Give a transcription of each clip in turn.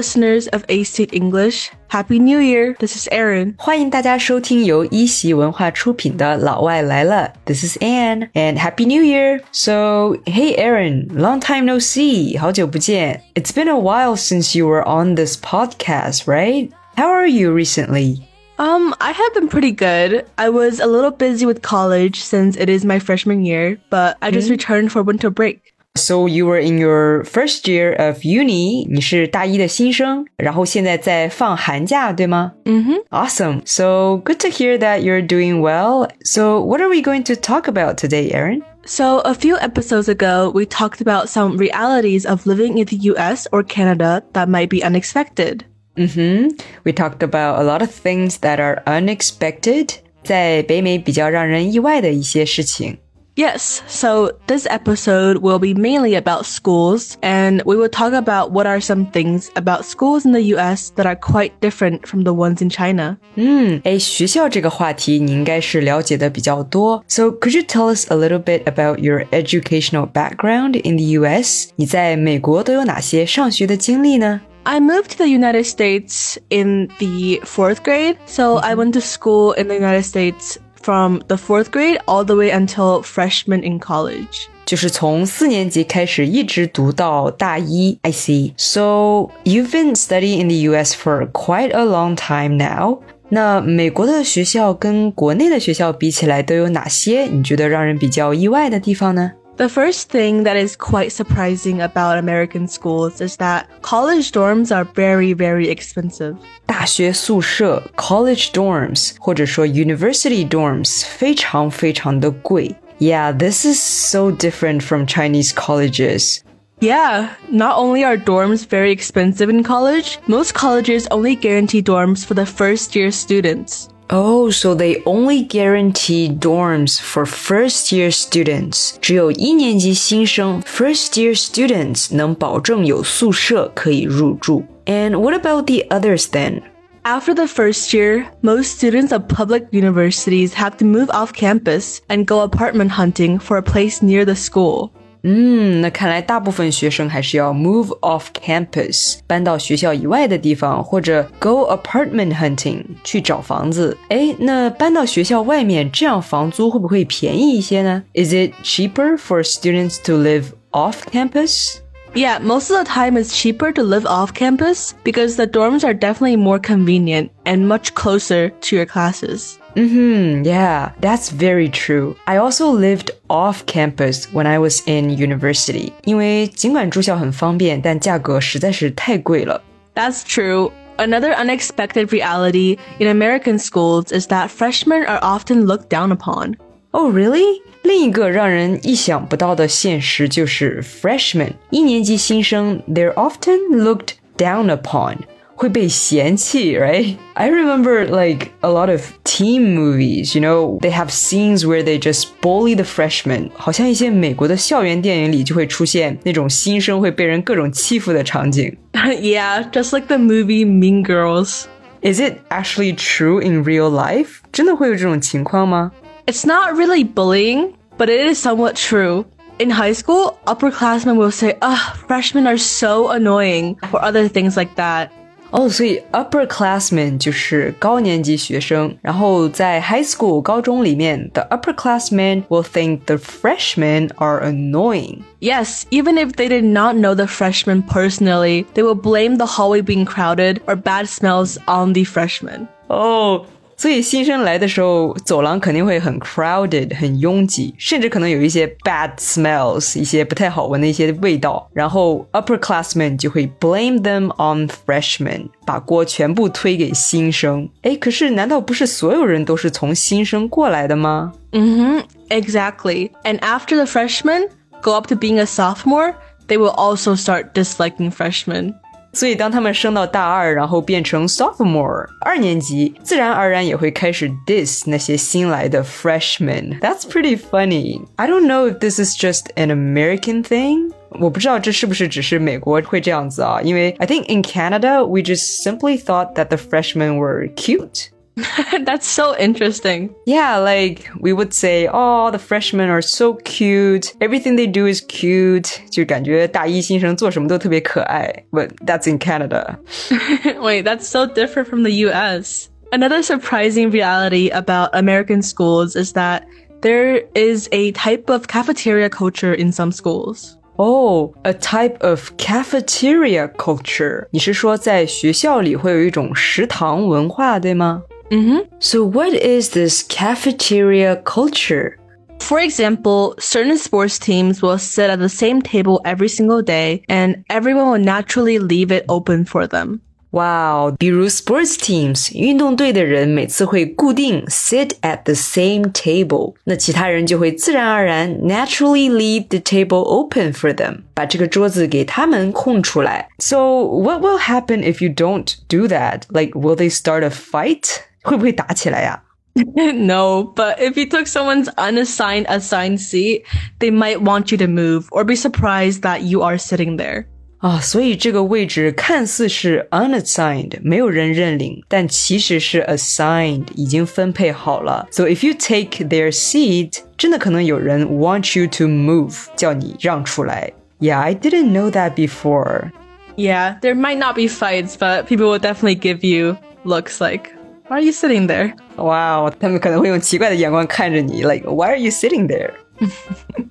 listeners of A State English, Happy New Year! This is Erin. 欢迎大家收听由一席文化出品的《老外来了》。This is Anne and Happy New Year! So, hey Erin, long time no see, 好久不见. It's been a while since you were on this podcast, right? How are you recently? Um, I have been pretty good. I was a little busy with college since it is my freshman year, but I just mm -hmm. returned for winter break. So you were in your first year of uni，你是大一的新生，然后现在在放寒假，对吗？嗯哼、mm。Awesome. So good to hear that you're doing well. So what are we going to talk about today, Erin? So, a few episodes ago, we talked about some realities of living in the US or Canada that might be unexpected. Mm-hmm. We talked about a lot of things that are unexpected. 在北美比较让人意外的一些事情。Yes, so this episode will be mainly about schools, and we will talk about what are some things about schools in the US that are quite different from the ones in China. 嗯，哎，学校这个话题你应该是了解的比较多。So could you tell us a little bit about your educational background in the US？你在美国都有哪些上学的经历呢？ I moved to the United States in the fourth grade, so I went to school in the United States from the fourth grade all the way until freshman in college. 就是从四年级开始一直读到大一。I see. So you've been studying in the U.S. for quite a long time now. 那美国的学校跟国内的学校比起来，都有哪些你觉得让人比较意外的地方呢？ The first thing that is quite surprising about American schools is that college dorms are very, very expensive. 大学宿舍 （college dorms） 或者说 university dorms 非常非常的贵。Yeah, this is so different from Chinese colleges. Yeah, not only are dorms very expensive in college, most colleges only guarantee dorms for the first year students. Oh, so they only guarantee dorms for first year students. 只有一年级新生 first year students 能保证有宿舍可以入住。And what about the others then? After the first year, most students of public universities have to move off campus and go apartment hunting for a place near the school. 嗯，那看来大部分学生还是要 move off campus，搬到学校以外的地方，或者 go apartment hunting 去找房子。哎，那搬到学校外面，这样房租会不会便宜一些呢？Is it cheaper for students to live off campus? Yeah, most of the time it's cheaper to live off campus because the dorms are definitely more convenient and much closer to your classes. Mm-hmm, yeah, that's very true. I also lived off campus when I was in university. 因为尽管住校很方便，但价格实在是太贵了。 That's true. Another unexpected reality in American schools is that freshmen are often looked down upon. Oh, really? 另一个让人意想不到的现实就是 freshmen 一年级新生，they're often looked down upon，会被嫌弃，right? I remember like a lot of teen movies, you know, they have scenes where they just bully the freshmen，好像一些美国的校园电影里就会出现那种新生会被人各种欺负的场景。 yeah, just like the movie Mean Girls. Is it actually true in real life? 真的会有这种情况吗？ It's not really bullying, but it is somewhat true. In high school, upperclassmen will say, ugh, freshmen are so annoying, or other things like that. 哦，所以 upperclassmen 就是高年级学生，然后在 high school 高中里面，the upperclassmen will think the freshmen are annoying. Yes, even if they did not know the freshmen personally, they will blame the hallway being crowded or bad smells on the freshmen. 哦， 所以新生来的时候，走廊肯定会很 crowded，很拥挤，甚至可能有一些 bad smells，一些不太好闻的一些味道。然后 upperclassmen 就会 blame them on freshmen，把锅全部推给新生。哎，可是难道不是所有人都是从新生过来的吗？ Mm-hmm, exactly. And after the freshmen go up to being a sophomore, they will also start disliking freshmen. 所以当他们升到大二，然后变成 sophomore 二年级，自然而然也会开始 diss 那些新来的 freshmen。That's pretty funny. I don't know if this is just an American thing. 我不知道这是不是只是美国会这样子啊？因为 I think in Canada we just simply thought that the freshmen were cute. That's so interesting. Yeah, like we would say, oh, the freshmen are so cute. Everything they do is cute. 就感觉大一新生做什么都特别可爱. But that's in Canada. Wait, that's so different from the US. Another surprising reality about American schools is that there is a type of cafeteria culture in some schools. Oh, a type of cafeteria culture. 你是说在学校里会有一种食堂文化，对吗 ？Mm-hmm. So what is this cafeteria culture? For example, certain sports teams will sit at the same table every single day and everyone will naturally leave it open for them. Wow，比如 sports teams 运动队的人每次会固定 sit at the same table，那其他人就会自然而然 naturally leave the table open for them，把这个桌子给他们空出来。So what will happen if you don't do that? Like, will they start a fight? 会不会打起来呀、啊、no, but if you took someone's unassigned assigned seat, they might want you to move or be surprised that you are sitting there. 啊，所以这个位置看似是 unassigned，没有人认领，但其实是 assigned，已经分配好了。So if you take their seat，真的可能有人 want you to move，叫你让出来。Yeah, I didn't know that before. Yeah, there might not be fights, but people will definitely give you looks like, why are you sitting there? Wow, 他们可能会用奇怪的眼光看着你，like why are you sitting there?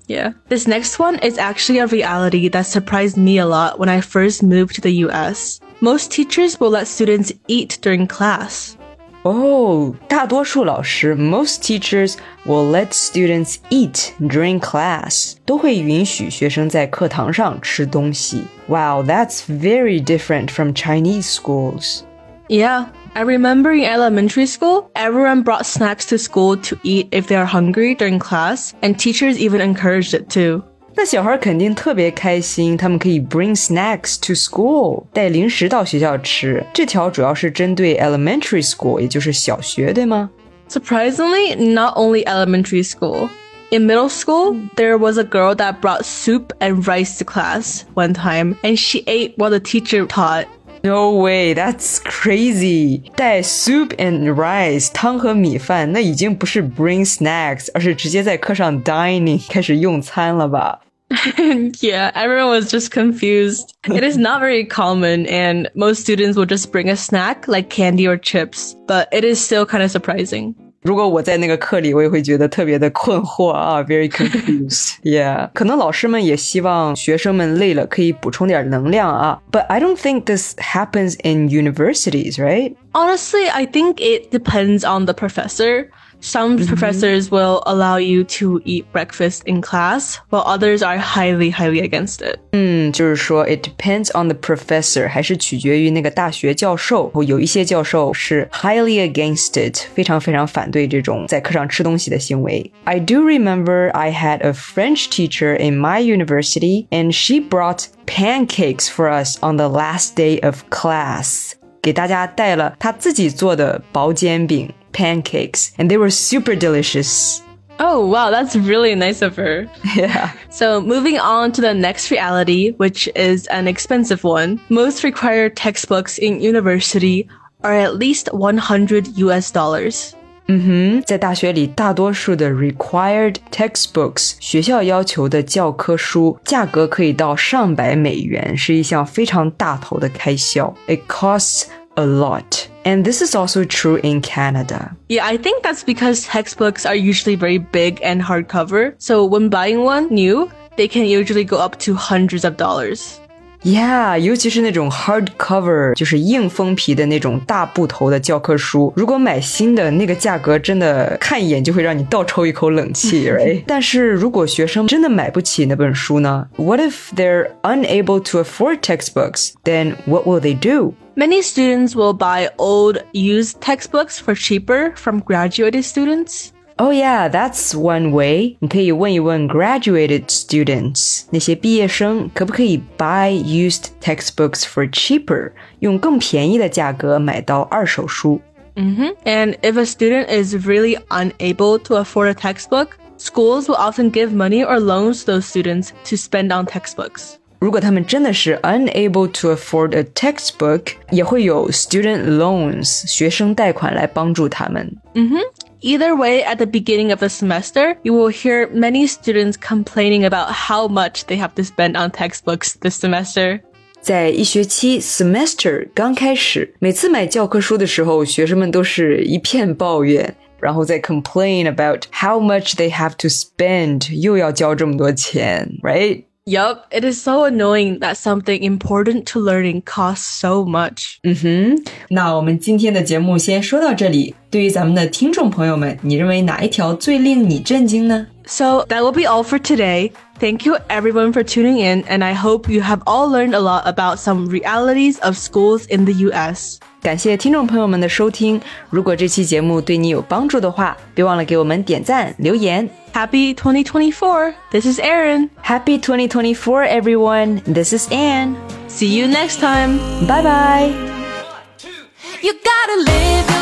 yeah. This next one is actually a reality that surprised me a lot when I first moved to the US. Most teachers will let students eat during class. Oh, 大多数老师 most teachers will let students eat during class. 都会允许学生在课堂上吃东西. Wow, that's very different from Chinese schools. Yeah, I remember in elementary school, everyone brought snacks to school to eat if they are hungry during class, and teachers even encouraged it too. 那小孩肯定特别开心，他们可以 bring snacks to school，带零食到学校吃。这条主要是针对 elementary school，也就是小学，对吗？Surprisingly, not only elementary school. In middle school, there was a girl that brought soup and rice to class one time, and she ate while the teacher taught. No way, that's crazy! 带 soup and rice 汤和米饭，那已经不是 bring snacks，而是直接在课上 dining 开始用餐了吧？ yeah, everyone was just confused. It is not very common, and most students will just bring a snack like candy or chips, but it is still kind of surprising. 如果我在那个课里，我也会觉得特别的困惑啊，very confused. yeah，可能老师们也希望学生们累了可以补充点能量啊。But I don't think this happens in universities, right? Honestly, I think it depends on the professor. Some mm-hmm. professors will allow you to eat breakfast in class, while others are highly, highly against it. 嗯，就是说 it depends on the professor，还是取决于那个大学教授。有一些教授是 highly against it，非常非常反对这种在课上吃东西的行为。I do remember I had a French teacher in my university, and she brought pancakes for us on the last day of class. 给大家带了她自己做的薄煎饼。 pancakes, and they were super delicious. Oh, wow, that's really nice of her. Yeah. So, moving on to the next reality, which is an expensive one. Most required textbooks in university are at least 100 US dollars. 嗯哼，在大学里，大多数的 required textbooks 学校要求的教科书价格可以到上百美元，是一项非常大头的开销。It costs a lot. And this is also true in Canada. Yeah, I think that's because textbooks are usually very big and hardcover. So when buying one new, they can usually go up to hundreds of dollars. Yeah，尤其是那种 hardcover，就是硬封皮的那种大部头的教科书，如果买新的，那个价格真的看一眼就会让你倒抽一口冷气，right？但是如果学生真的买不起那本书呢？What if they're unable to afford textbooks? Then what will they do? Many students will buy old, used textbooks for cheaper from graduated students. Oh yeah, that's one way. 你可以问一问 graduated students 那些毕业生可不可以 buy used textbooks for cheaper，用更便宜的价格买到二手书。Mm -hmm. And if a student is really unable to afford a textbook, schools will often give money or loans to those students to spend on textbooks. 如果他们真的是 unable to afford a textbook，也会有 student loans 学生贷款来帮助他们。嗯哼。Either way, at the beginning of the semester, you will hear many students complaining about how much they have to spend on textbooks this semester. 在一学期 semester 刚开始，每次买教科书的时候，学生们都是一片抱怨，然后再 complain about how much they have to spend，又要交这么多钱 ，right？Yup, it is so annoying that something important to learning costs so much. 嗯哼，那我们今天的节目先说到这里。对于咱们的听众朋友们，你认为哪一条最令你震惊呢？So that will be all for today. Thank you everyone for tuning in, and I hope you have all learned a lot about some realities of schools in the U.S. 感谢听众朋友们的收听。如果这期节目对你有帮助的话，别忘了给我们点赞、留言。Happy 2024! This is Erin. Happy 2024, everyone. This is Anne. See you next time. Bye bye. You gotta live.